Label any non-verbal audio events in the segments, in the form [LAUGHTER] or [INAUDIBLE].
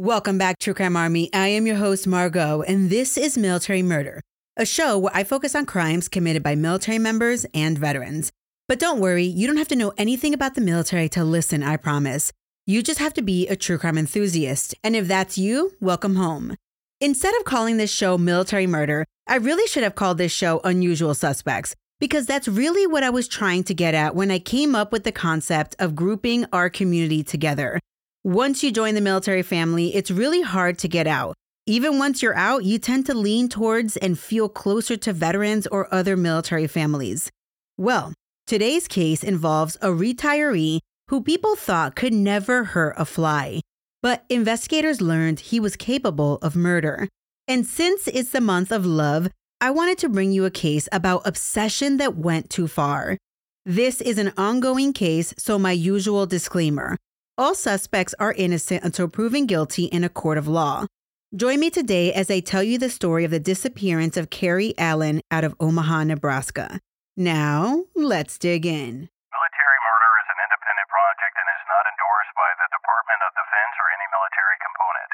Welcome back, True Crime Army. I am your host, Margot, and this is Military Murder, a show where I focus on crimes committed by military members and veterans. But don't worry, you don't have to know anything about the military to listen, I promise. You just have to be a true crime enthusiast. And if that's you, welcome home. Instead of calling this show Military Murder, I really should have called this show Unusual Suspects, because that's really what I was trying to get at when I came up with the concept of grouping our community together. Once you join the military family, it's really hard to get out. Even once you're out, you tend to lean towards and feel closer to veterans or other military families. Well, today's case involves a retiree who people thought could never hurt a fly. But investigators learned he was capable of murder. And since it's the month of love, I wanted to bring you a case about obsession that went too far. This is an ongoing case, so my usual disclaimer. All suspects are innocent until proven guilty in a court of law. Join me today as I tell you the story of the disappearance of Cari Allen out of Omaha, Nebraska. Now, let's dig in. Military murder is an independent project and is not endorsed by the Department of Defense or any military component.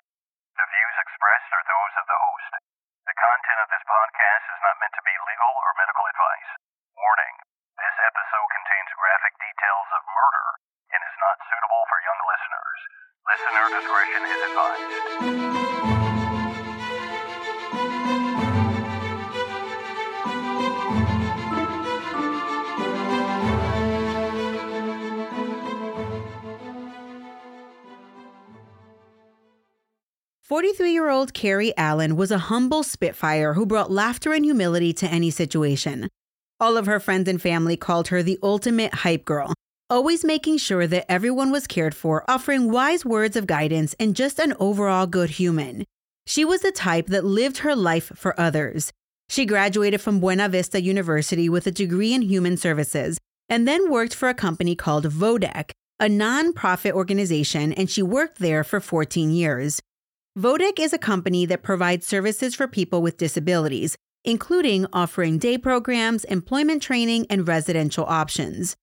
The views expressed are those of the host. The content of this podcast is not meant to be legal or medical advice. Warning this episode contains graphic details of murder and is not suitable for young listeners. Listener discretion is advised. 43 year old Cari Allen was a humble Spitfire who brought laughter and humility to any situation. All of her friends and family called her the ultimate hype girl, always making sure that everyone was cared for, offering wise words of guidance, and just an overall good human. She was the type that lived her life for others. She graduated from Buena Vista University with a degree in human services and then worked for a company called Vodec, a nonprofit organization, and she worked there for 14 years. Vodec is a company that provides services for people with disabilities, including offering day programs, employment training, and residential options.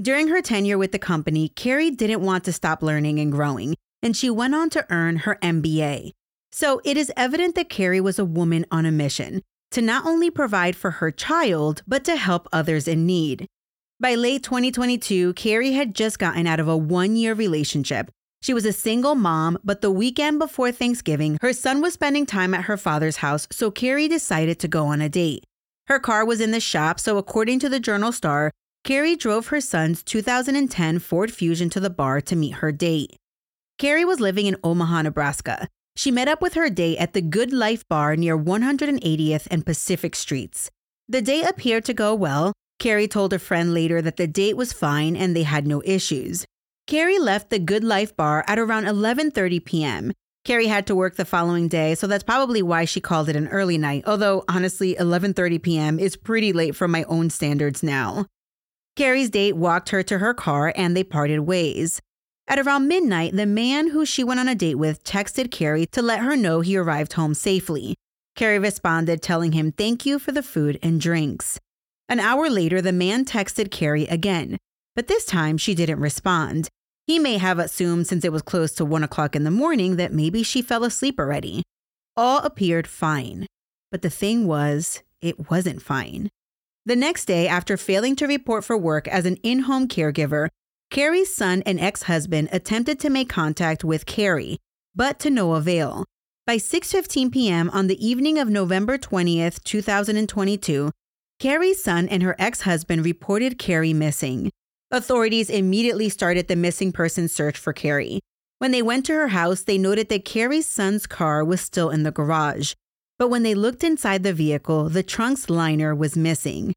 During her tenure with the company, Cari didn't want to stop learning and growing, and she went on to earn her MBA. So it is evident that Cari was a woman on a mission to not only provide for her child, but to help others in need. By late 2022, Cari had just gotten out of a one year relationship. She was a single mom, but the weekend before Thanksgiving, her son was spending time at her father's house, so Cari decided to go on a date. Her car was in the shop, so according to the Journal Star, Cari drove her son's 2010 Ford Fusion to the bar to meet her date. Cari was living in Omaha, Nebraska. She met up with her date at the Good Life Bar near 180th and Pacific Streets. The date appeared to go well. Cari told a friend later that the date was fine and they had no issues. Cari left the Good Life Bar at around 11:30 p.m. Cari had to work the following day, so that's probably why she called it an early night. Although honestly, 11:30 p.m. is pretty late for my own standards now. Cari's date walked her to her car and they parted ways. At around midnight, the man who she went on a date with texted Cari to let her know he arrived home safely. Cari responded, telling him thank you for the food and drinks. An hour later, the man texted Cari again, but this time she didn't respond. He may have assumed since it was close to one o'clock in the morning that maybe she fell asleep already. All appeared fine. But the thing was, it wasn't fine. The next day, after failing to report for work as an in home caregiver, Cari's son and ex husband attempted to make contact with Cari, but to no avail. By 6:15 p.m. on the evening of November 20th, 2022, Cari's son and her ex-husband reported Cari missing. Authorities immediately started the missing person search for Cari. When they went to her house, they noted that Cari's son's car was still in the garage. But when they looked inside the vehicle, the trunk's liner was missing.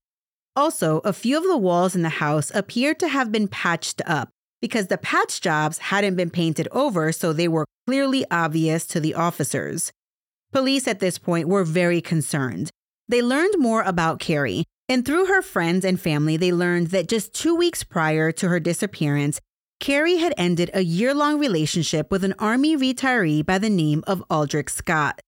Also, a few of the walls in the house appeared to have been patched up because the patch jobs hadn't been painted over, so they were clearly obvious to the officers. Police at this point were very concerned. They learned more about Cari, and through her friends and family, they learned that just two weeks prior to her disappearance, Cari had ended a year long relationship with an Army retiree by the name of Aldrick Scott.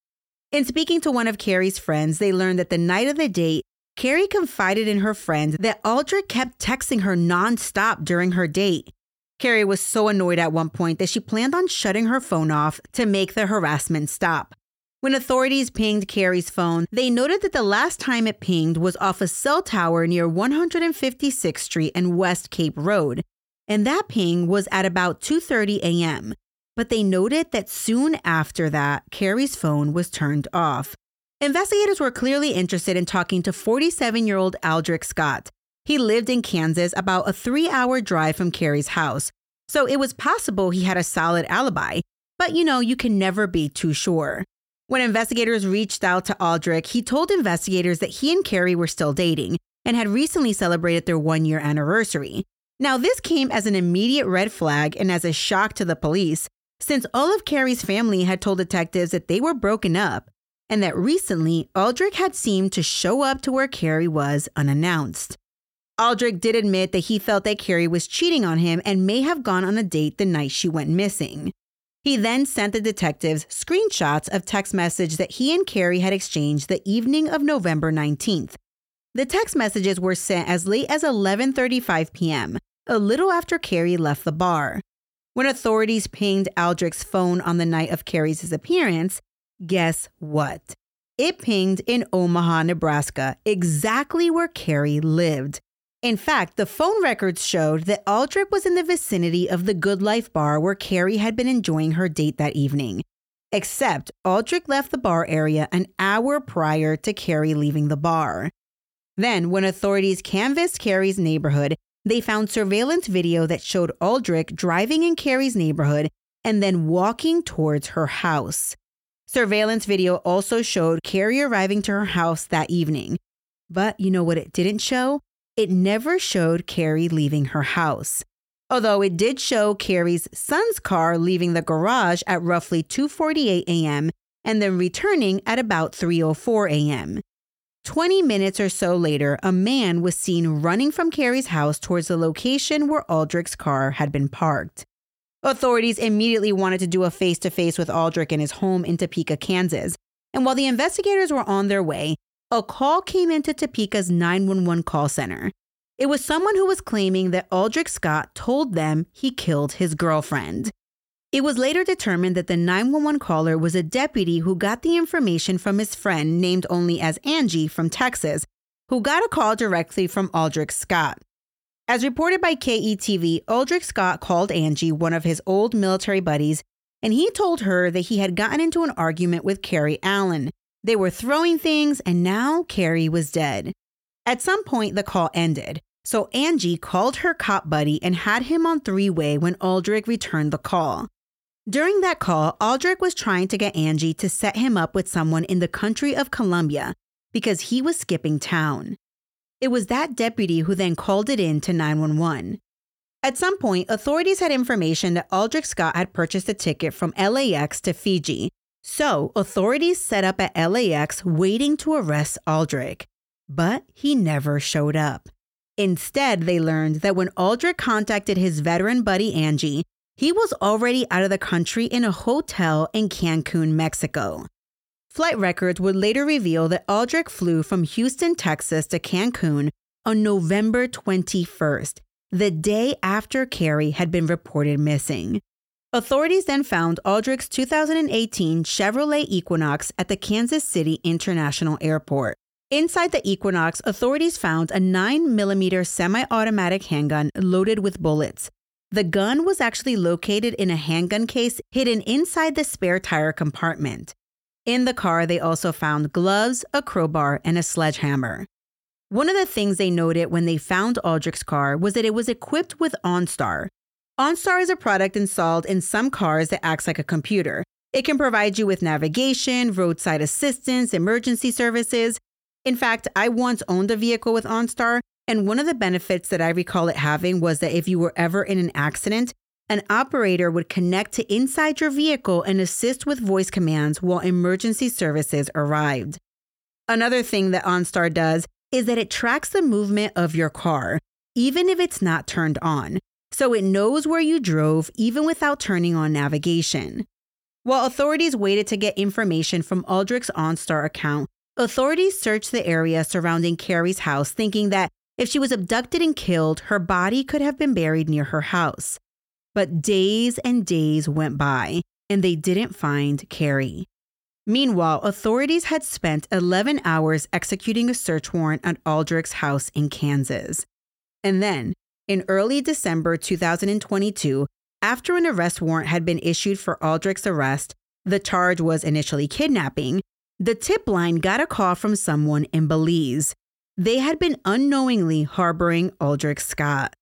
In speaking to one of Cari's friends, they learned that the night of the date, Cari confided in her friend that Aldrick kept texting her nonstop during her date. Cari was so annoyed at one point that she planned on shutting her phone off to make the harassment stop. When authorities pinged Cari's phone, they noted that the last time it pinged was off a cell tower near 156th Street and West Maple Road, and that ping was at about 2:30 a.m. But they noted that soon after that, Cari's phone was turned off. Investigators were clearly interested in talking to 47-year-old Aldrick Scott. He lived in Kansas, about a 3-hour drive from Cari's house. So it was possible he had a solid alibi, but you know, you can never be too sure. When investigators reached out to Aldrick, he told investigators that he and Cari were still dating and had recently celebrated their one year anniversary. Now, this came as an immediate red flag and as a shock to the police, since all of Cari's family had told detectives that they were broken up and that recently Aldrick had seemed to show up to where Cari was unannounced. Aldrick did admit that he felt that Cari was cheating on him and may have gone on a date the night she went missing. He then sent the detectives screenshots of text message that he and Cari had exchanged the evening of November 19th. The text messages were sent as late as 11:35 p.m., a little after Cari left the bar. When authorities pinged Aldrick's phone on the night of Cari's disappearance, guess what? It pinged in Omaha, Nebraska, exactly where Cari lived. In fact, the phone records showed that Aldrick was in the vicinity of the Good Life bar where Cari had been enjoying her date that evening. Except Aldrick left the bar area an hour prior to Cari leaving the bar. Then, when authorities canvassed Cari's neighborhood, they found surveillance video that showed Aldrick driving in Cari's neighborhood and then walking towards her house. Surveillance video also showed Cari arriving to her house that evening. But you know what it didn't show? It never showed Cari leaving her house. Although it did show Cari's son's car leaving the garage at roughly 2:48 a.m. and then returning at about 3:04 a.m. 20 minutes or so later, a man was seen running from Cari's house towards the location where Aldrick's car had been parked. Authorities immediately wanted to do a face to face with Aldrick in his home in Topeka, Kansas. And while the investigators were on their way, a call came into Topeka's 911 call center. It was someone who was claiming that Aldrick Scott told them he killed his girlfriend. It was later determined that the 911 caller was a deputy who got the information from his friend named only as Angie from Texas, who got a call directly from Aldrick Scott. As reported by KETV, Aldrick Scott called Angie, one of his old military buddies, and he told her that he had gotten into an argument with Cari Allen. They were throwing things, and now Cari was dead. At some point, the call ended, so Angie called her cop buddy and had him on three way when Aldrick returned the call. During that call, Aldrick was trying to get Angie to set him up with someone in the country of Colombia because he was skipping town. It was that deputy who then called it in to 911. At some point, authorities had information that Aldrick Scott had purchased a ticket from LAX to Fiji. So, authorities set up at LAX waiting to arrest Aldrick. But he never showed up. Instead, they learned that when Aldrick contacted his veteran buddy Angie, he was already out of the country in a hotel in Cancun, Mexico. Flight records would later reveal that Aldrick flew from Houston, Texas to Cancun on November 21st, the day after Cari had been reported missing. Authorities then found Aldrick's 2018 Chevrolet Equinox at the Kansas City International Airport. Inside the Equinox, authorities found a 9mm semi automatic handgun loaded with bullets, the gun was actually located in a handgun case hidden inside the spare tire compartment. In the car, they also found gloves, a crowbar, and a sledgehammer. One of the things they noted when they found Aldrick's car was that it was equipped with OnStar. OnStar is a product installed in some cars that acts like a computer. It can provide you with navigation, roadside assistance, emergency services. In fact, I once owned a vehicle with OnStar, and one of the benefits that I recall it having was that if you were ever in an accident, an operator would connect to inside your vehicle and assist with voice commands while emergency services arrived. Another thing that OnStar does is that it tracks the movement of your car, even if it's not turned on, so it knows where you drove even without turning on navigation. While authorities waited to get information from Aldrick's OnStar account, authorities searched the area surrounding Cari's house thinking that if she was abducted and killed, her body could have been buried near her house. But days and days went by, and they didn't find Cari. Meanwhile, authorities had spent 11 hours executing a search warrant at Aldrick's house in Kansas. And then, in early December 2022, after an arrest warrant had been issued for Aldrick's arrest, the charge was initially kidnapping, the tip line got a call from someone in Belize. They had been unknowingly harboring Aldrick Scott.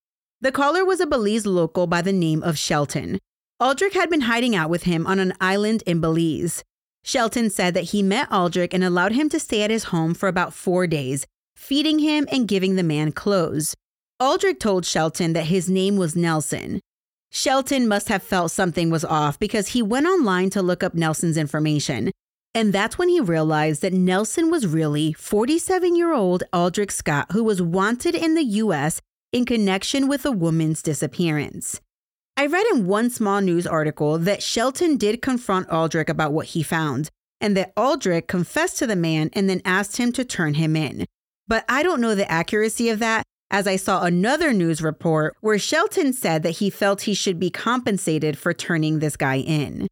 The caller was a Belize local by the name of Shelton. Aldrick had been hiding out with him on an island in Belize. Shelton said that he met Aldrick and allowed him to stay at his home for about four days, feeding him and giving the man clothes. Aldrick told Shelton that his name was Nelson. Shelton must have felt something was off because he went online to look up Nelson's information. And that's when he realized that Nelson was really 47 year old Aldrick Scott, who was wanted in the US in connection with a woman's disappearance. I read in one small news article that Shelton did confront Aldrick about what he found, and that Aldrick confessed to the man and then asked him to turn him in. But I don't know the accuracy of that, as I saw another news report where Shelton said that he felt he should be compensated for turning this guy in.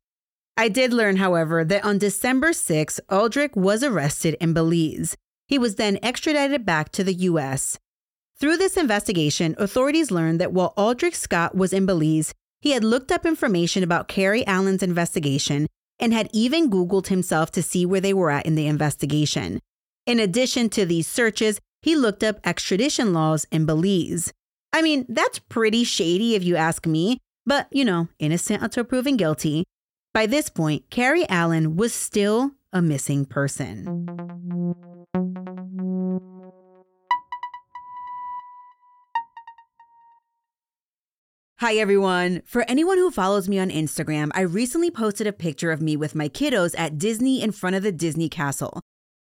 I did learn, however, that on December 6, Aldrick was arrested in Belize. He was then extradited back to the U.S. Through this investigation, authorities learned that while Aldrick Scott was in Belize, he had looked up information about Cari Allen's investigation and had even Googled himself to see where they were at in the investigation. In addition to these searches, he looked up extradition laws in Belize. I mean, that's pretty shady if you ask me, but you know, innocent until proven guilty. By this point, Cari Allen was still a missing person. Hi, everyone. For anyone who follows me on Instagram, I recently posted a picture of me with my kiddos at Disney in front of the Disney castle.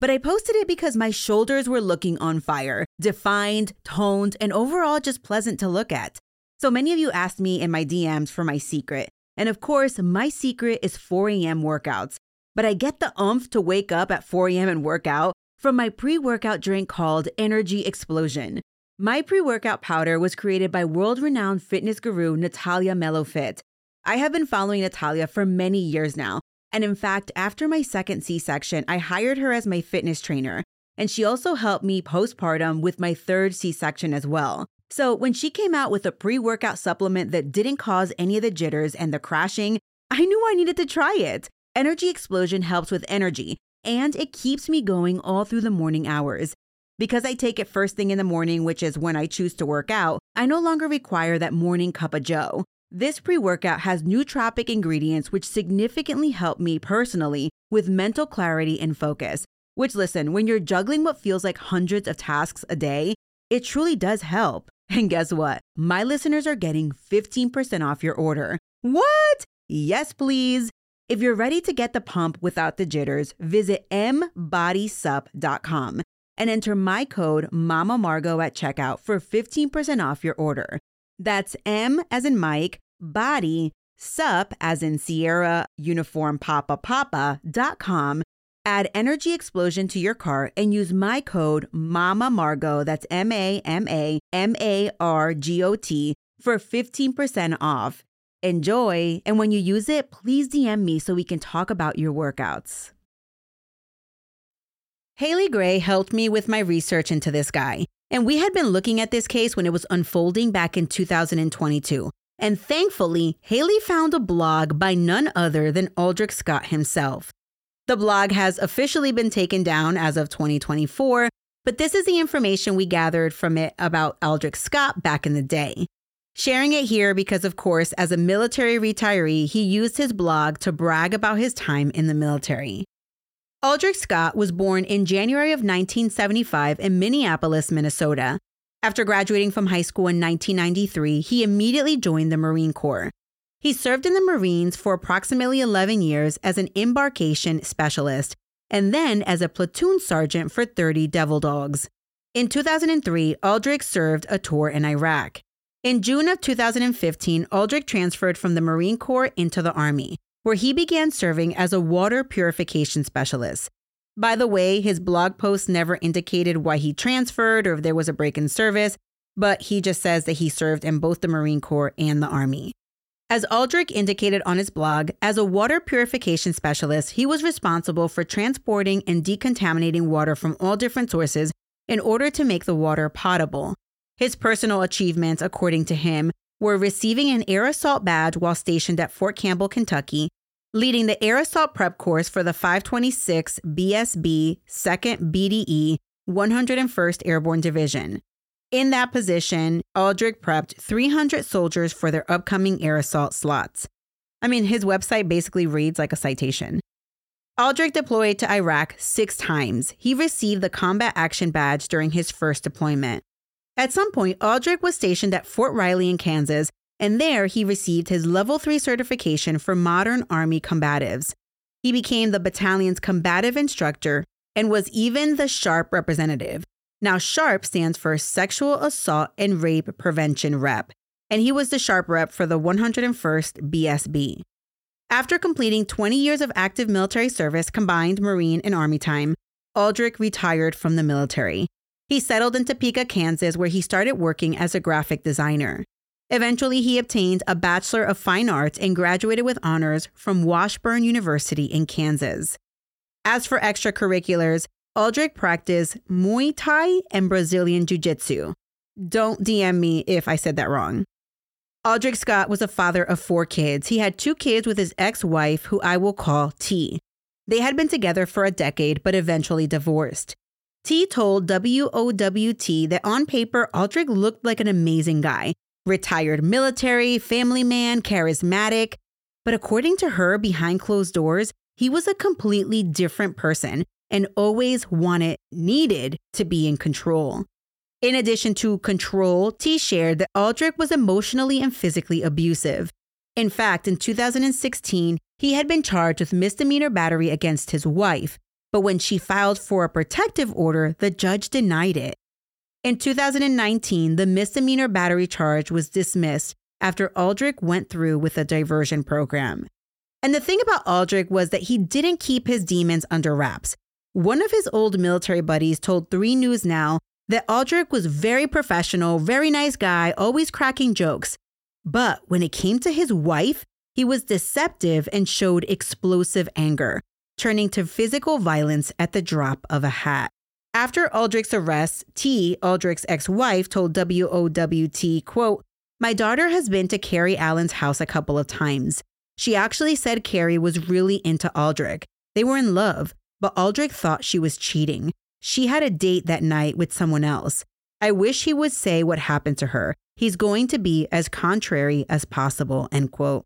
But I posted it because my shoulders were looking on fire, defined, toned, and overall just pleasant to look at. So many of you asked me in my DMs for my secret. And of course, my secret is 4 a.m. workouts. But I get the umph to wake up at 4 a.m. and work out from my pre workout drink called Energy Explosion. My pre workout powder was created by world renowned fitness guru Natalia Melofit. I have been following Natalia for many years now, and in fact, after my second C section, I hired her as my fitness trainer. And she also helped me postpartum with my third C section as well. So when she came out with a pre workout supplement that didn't cause any of the jitters and the crashing, I knew I needed to try it. Energy Explosion helps with energy, and it keeps me going all through the morning hours. Because I take it first thing in the morning, which is when I choose to work out, I no longer require that morning cup of joe. This pre workout has nootropic ingredients which significantly help me personally with mental clarity and focus. Which, listen, when you're juggling what feels like hundreds of tasks a day, it truly does help. [LAUGHS] And guess what? My listeners are getting 15% off your order. What? Yes, please. If you're ready to get the pump without the jitters, visit mbodysup.com and enter my code Mama Margot at checkout for 15% off your order. That's M as in Mike, body, sup as in Sierra, uniform papa papa dot com. Add Energy Explosion to your cart and use my code Mama Margot, that's M A M A M A R G O T, for 15% off. Enjoy, and when you use it, please DM me so we can talk about your workouts. Haley Gray helped me with my research into this guy. And we had been looking at this case when it was unfolding back in 2022. And thankfully, Haley found a blog by none other than Aldrick Scott himself. The blog has officially been taken down as of 2024, but this is the information we gathered from it about Aldrick Scott back in the day. Sharing it here because, of course, as a military retiree, he used his blog to brag about his time in the military. Aldrick Scott was born in January of 1975 in Minneapolis, Minnesota. After graduating from high school in 1993, he immediately joined the Marine Corps. He served in the Marines for approximately 11 years as an embarkation specialist and then as a platoon sergeant for 30 Devil Dogs. In 2003, Aldrick served a tour in Iraq. In June of 2015, Aldrick transferred from the Marine Corps into the Army where he began serving as a water purification specialist. By the way, his blog post never indicated why he transferred or if there was a break in service, but he just says that he served in both the Marine Corps and the Army. As Aldrick indicated on his blog, as a water purification specialist, he was responsible for transporting and decontaminating water from all different sources in order to make the water potable. His personal achievements, according to him, were receiving an air assault badge while stationed at Fort Campbell, Kentucky, leading the air assault prep course for the 526 BSB 2nd BDE 101st Airborne Division, in that position, Aldrick prepped 300 soldiers for their upcoming air assault slots. I mean, his website basically reads like a citation. Aldrick deployed to Iraq six times. He received the Combat Action Badge during his first deployment. At some point, Aldrick was stationed at Fort Riley in Kansas, and there he received his Level 3 certification for modern Army combatives. He became the battalion's combative instructor and was even the SHARP representative, now, SHARP stands for Sexual Assault and Rape Prevention Rep, and he was the SHARP rep for the 101st BSB. After completing 20 years of active military service, combined Marine and Army time, Aldrick retired from the military. He settled in Topeka, Kansas, where he started working as a graphic designer. Eventually, he obtained a Bachelor of Fine Arts and graduated with honors from Washburn University in Kansas. As for extracurriculars, Aldrick practiced Muay Thai and Brazilian Jiu Jitsu. Don't DM me if I said that wrong. Aldrick Scott was a father of four kids. He had two kids with his ex wife, who I will call T. They had been together for a decade, but eventually divorced. T told WOWT that on paper, Aldrick looked like an amazing guy retired military, family man, charismatic. But according to her, behind closed doors, he was a completely different person and always wanted, needed to be in control. In addition to control, T shared that Aldrick was emotionally and physically abusive. In fact, in 2016, he had been charged with misdemeanor battery against his wife, but when she filed for a protective order, the judge denied it. In 2019, the misdemeanor battery charge was dismissed after Aldrick went through with a diversion program. And the thing about Aldrick was that he didn't keep his demons under wraps. One of his old military buddies told 3 News Now that Aldrich was very professional, very nice guy, always cracking jokes. But when it came to his wife, he was deceptive and showed explosive anger, turning to physical violence at the drop of a hat. After Aldrick's arrest, T, Aldrick's ex-wife, told WOWT, quote, My daughter has been to Cari Allen's house a couple of times. She actually said Cari was really into Aldrick. They were in love but Aldrick thought she was cheating. She had a date that night with someone else. I wish he would say what happened to her. He's going to be as contrary as possible, end quote.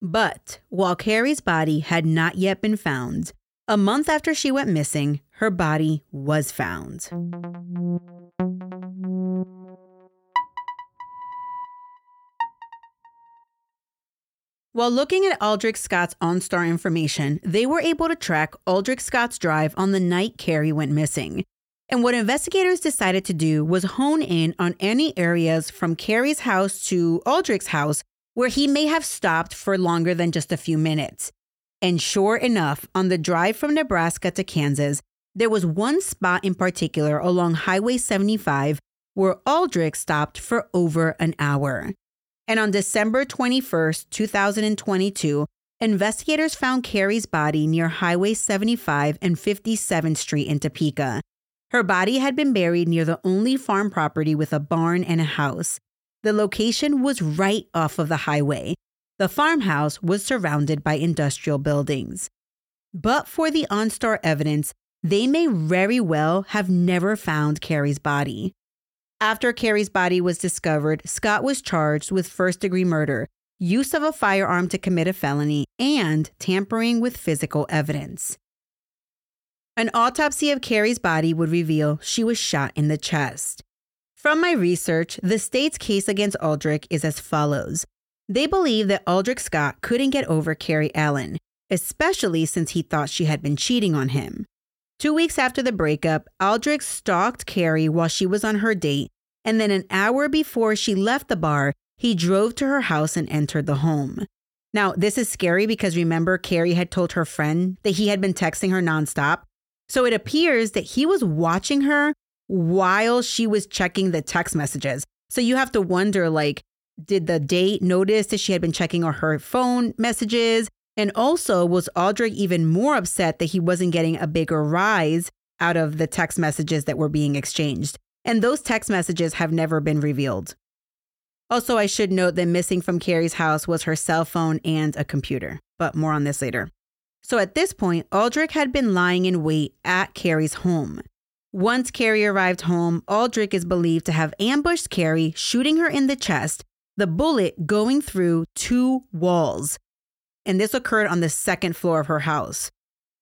But while Cari's body had not yet been found, a month after she went missing, her body was found. While looking at Aldrick Scott's OnStar information, they were able to track Aldrick Scott's drive on the night Cari went missing. And what investigators decided to do was hone in on any areas from Cari's house to Aldrick's house where he may have stopped for longer than just a few minutes. And sure enough, on the drive from Nebraska to Kansas, there was one spot in particular along Highway 75 where Aldrick stopped for over an hour. And on December 21st, 2022, investigators found Cari's body near Highway 75 and 57th Street in Topeka. Her body had been buried near the only farm property with a barn and a house. The location was right off of the highway. The farmhouse was surrounded by industrial buildings. But for the OnStar evidence, they may very well have never found Cari's body. After Cari's body was discovered, Scott was charged with first degree murder, use of a firearm to commit a felony, and tampering with physical evidence. An autopsy of Cari's body would reveal she was shot in the chest. From my research, the state's case against Aldrick is as follows. They believe that Aldrick Scott couldn't get over Cari Allen, especially since he thought she had been cheating on him. Two weeks after the breakup, Aldrick stalked Cari while she was on her date, and then an hour before she left the bar, he drove to her house and entered the home. Now, this is scary because remember, Cari had told her friend that he had been texting her nonstop. So it appears that he was watching her while she was checking the text messages. So you have to wonder, like, did the date notice that she had been checking on her phone messages? And also, was Aldrick even more upset that he wasn't getting a bigger rise out of the text messages that were being exchanged? And those text messages have never been revealed. Also, I should note that missing from Cari's house was her cell phone and a computer, but more on this later. So at this point, Aldrick had been lying in wait at Cari's home. Once Cari arrived home, Aldrick is believed to have ambushed Cari, shooting her in the chest, the bullet going through two walls. And this occurred on the second floor of her house.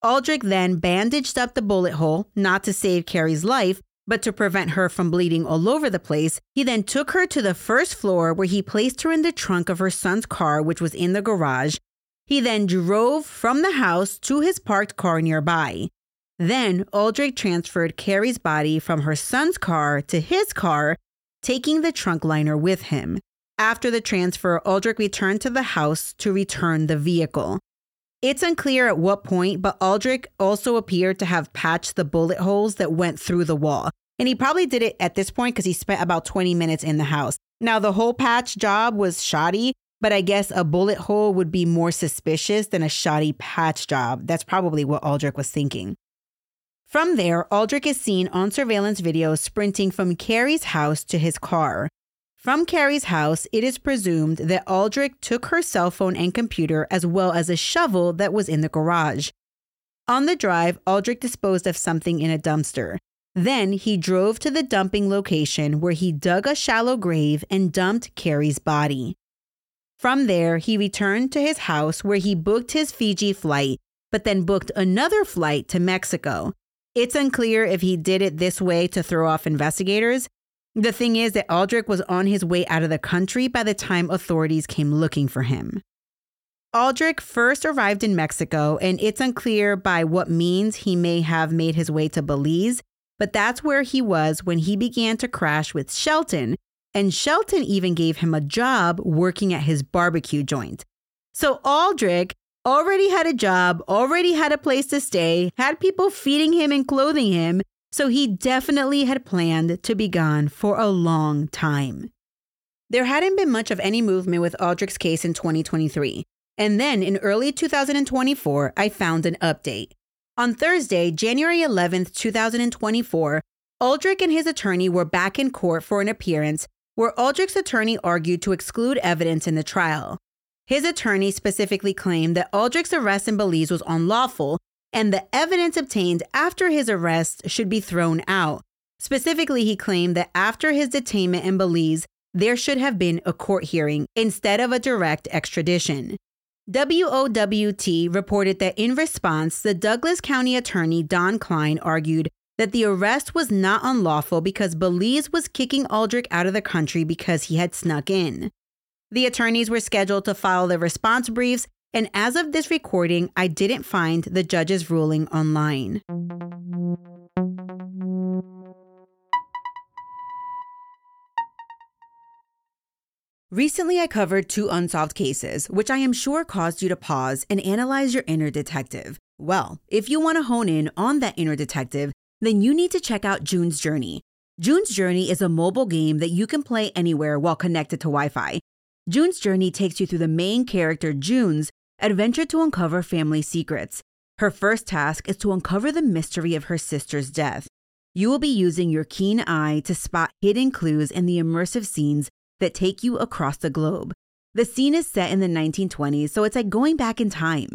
Aldrick then bandaged up the bullet hole, not to save Cari's life, but to prevent her from bleeding all over the place, he then took her to the first floor where he placed her in the trunk of her son's car, which was in the garage. He then drove from the house to his parked car nearby. Then Aldrick transferred Cari's body from her son's car to his car, taking the trunk liner with him. After the transfer, Aldrick returned to the house to return the vehicle. It's unclear at what point, but Aldrick also appeared to have patched the bullet holes that went through the wall. And he probably did it at this point because he spent about 20 minutes in the house. Now, the whole patch job was shoddy, but I guess a bullet hole would be more suspicious than a shoddy patch job. That's probably what Aldrick was thinking. From there, Aldrick is seen on surveillance video sprinting from Cari's house to his car. From Cari's house, it is presumed that Aldrick took her cell phone and computer as well as a shovel that was in the garage. On the drive, Aldrick disposed of something in a dumpster. Then he drove to the dumping location where he dug a shallow grave and dumped Cari's body. From there, he returned to his house where he booked his Fiji flight, but then booked another flight to Mexico. It's unclear if he did it this way to throw off investigators, the thing is that Aldrick was on his way out of the country by the time authorities came looking for him. Aldrick first arrived in Mexico, and it's unclear by what means he may have made his way to Belize, but that's where he was when he began to crash with Shelton, and Shelton even gave him a job working at his barbecue joint. So Aldrick already had a job, already had a place to stay, had people feeding him and clothing him, so he definitely had planned to be gone for a long time. There hadn't been much of any movement with Aldrick's case in 2023. And then in early 2024, I found an update. On Thursday, January 11th, 2024, Aldrick and his attorney were back in court for an appearance where Aldrick's attorney argued to exclude evidence in the trial. His attorney specifically claimed that Aldrick's arrest in Belize was unlawful and the evidence obtained after his arrest should be thrown out. Specifically, he claimed that after his detainment in Belize, there should have been a court hearing instead of a direct extradition. WOWT reported that in response, the Douglas County Attorney Don Kleine argued that the arrest was not unlawful because Belize was kicking Aldrick out of the country because he had snuck in. The attorneys were scheduled to file their response briefs and as of this recording, I didn't find the judge's ruling online. Recently, I covered two unsolved cases, which I am sure caused you to pause and analyze your inner detective. Well, if you want to hone in on that inner detective, then you need to check out June's Journey. June's Journey is a mobile game that you can play anywhere while connected to Wi Fi. June's Journey takes you through the main character, June's, adventure to uncover family secrets. Her first task is to uncover the mystery of her sister's death. You will be using your keen eye to spot hidden clues in the immersive scenes that take you across the globe. The scene is set in the 1920s, so it's like going back in time.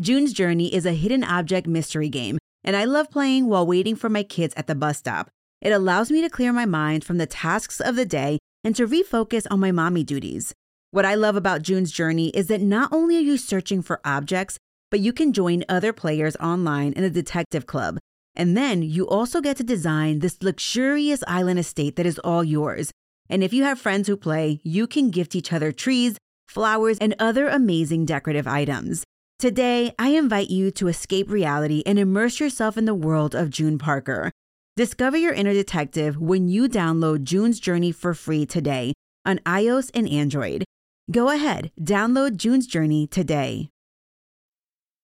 June's Journey is a hidden object mystery game, and I love playing while waiting for my kids at the bus stop. It allows me to clear my mind from the tasks of the day and to refocus on my mommy duties. What I love about June's journey is that not only are you searching for objects, but you can join other players online in a detective club. And then you also get to design this luxurious island estate that is all yours. And if you have friends who play, you can gift each other trees, flowers, and other amazing decorative items. Today, I invite you to escape reality and immerse yourself in the world of June Parker. Discover your inner detective when you download June's Journey for free today on iOS and Android. Go ahead, download June's Journey today.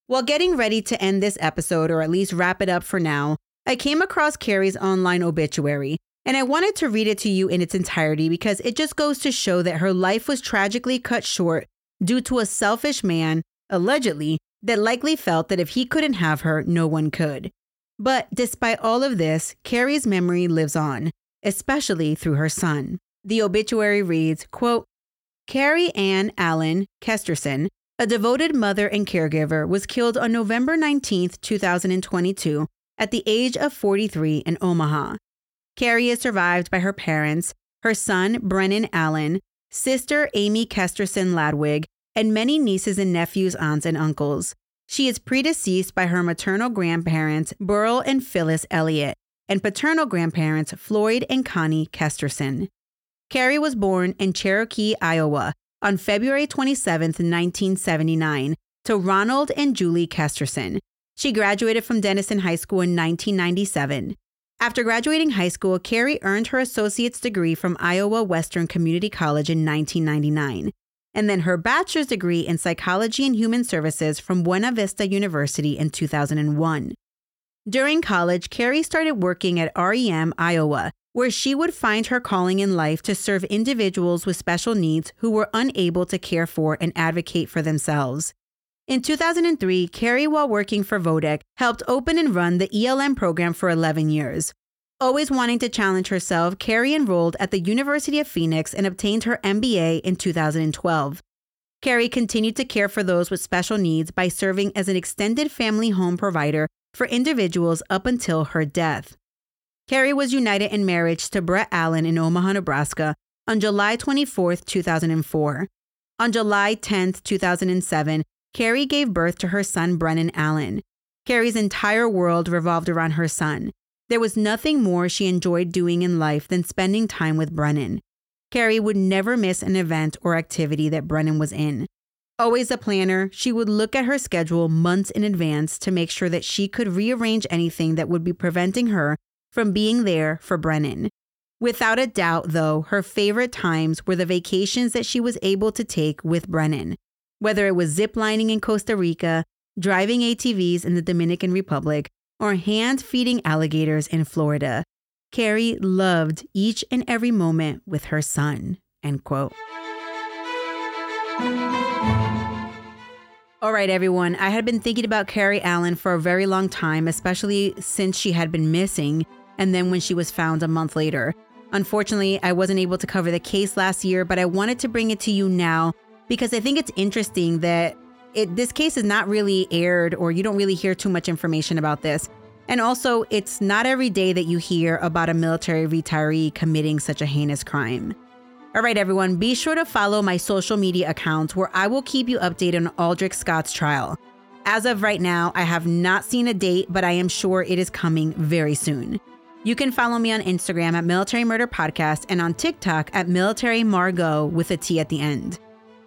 While getting ready to end this episode, or at least wrap it up for now, I came across Cari's online obituary, And I wanted to read it to you in its entirety because it just goes to show that her life was tragically cut short due to a selfish man, allegedly, that likely felt that if he couldn't have her, no one could. But despite all of this, Cari's memory lives on, especially through her son. The obituary reads, quote, Cari Ann Allen Kesterson, a devoted mother and caregiver, was killed on November 19, 2022, at the age of 43 in Omaha. Cari is survived by her parents, her son, Brennan Allen, sister, Amy Kesterson Ladwig, and many nieces and nephews, aunts, and uncles. She is predeceased by her maternal grandparents, Burl and Phyllis Elliott, and paternal grandparents, Floyd and Connie Kesterson. Cari was born in Cherokee, Iowa, on February 27, 1979, to Ronald and Julie Kesterson. She graduated from Denison High School in 1997. After graduating high school, Cari earned her associate's degree from Iowa Western Community College in 1999 and then her bachelor's degree in psychology and human services from Buena Vista University in 2001. During college, Cari started working at REM Iowa, where she would find her calling in life to serve individuals with special needs who were unable to care for and advocate for themselves. In 2003, Cari, while working for Vodec, helped open and run the ELM program for 11 years. Always wanting to challenge herself, Cari enrolled at the University of Phoenix and obtained her MBA in 2012. Cari continued to care for those with special needs by serving as an extended family home provider for individuals up until her death. Cari was united in marriage to Brett Allen in Omaha, Nebraska on July 24, 2004. On July 10, 2007, Cari gave birth to her son, Brennan Allen. Cari's entire world revolved around her son. There was nothing more she enjoyed doing in life than spending time with Brennan. Cari would never miss an event or activity that Brennan was in. Always a planner, she would look at her schedule months in advance to make sure that she could rearrange anything that would be preventing her from being there for Brennan. Without a doubt, though, her favorite times were the vacations that she was able to take with Brennan, whether it was ziplining in Costa Rica, driving ATVs in the Dominican Republic, or hand feeding alligators in Florida. Cari loved each and every moment with her son. End quote. All right, everyone. I had been thinking about Cari Allen for a very long time, especially since she had been missing and then when she was found a month later. Unfortunately, I wasn't able to cover the case last year, but I wanted to bring it to you now because I think it's interesting that it, this case is not really aired or you don't really hear too much information about this. And also, it's not every day that you hear about a military retiree committing such a heinous crime. All right, everyone, be sure to follow my social media accounts where I will keep you updated on Aldrick Scott's trial. As of right now, I have not seen a date, but I am sure it is coming very soon. You can follow me on Instagram at Military Murder Podcast and on TikTok at Military Margot with a T at the end.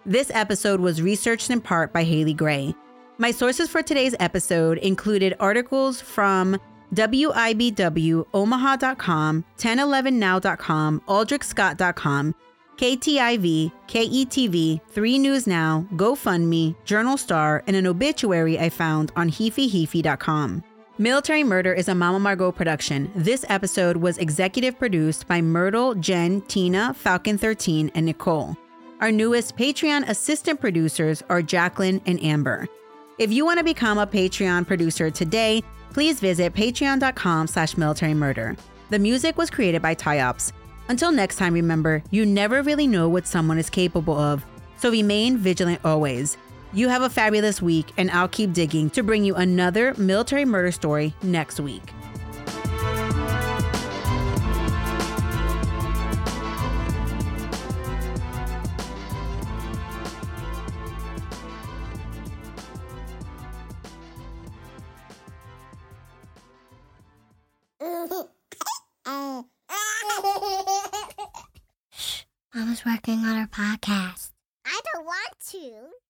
This episode was researched in part by Haley Gray. My sources for today's episode included articles from WIBW, Omaha.com, 1011now.com, AldrickScott.com, KTIV, KETV, 3 News Now, GoFundMe, Journal Star, and an obituary I found on HeafeyHeafey.com. Military Murder is a Mama Margot production. This episode was executive produced by Myrtle, Jen, Tina, Falcon 13, and Nicole. Our newest Patreon assistant producers are Jacqueline and Amber. If you want to become a Patreon producer today, please visit patreon.com slash military murder. The music was created by Tyops. Until next time, remember, you never really know what someone is capable of, so remain vigilant always. You have a fabulous week, and I'll keep digging to bring you another military murder story next week. [LAUGHS] Mama's working on her podcast. I don't want to.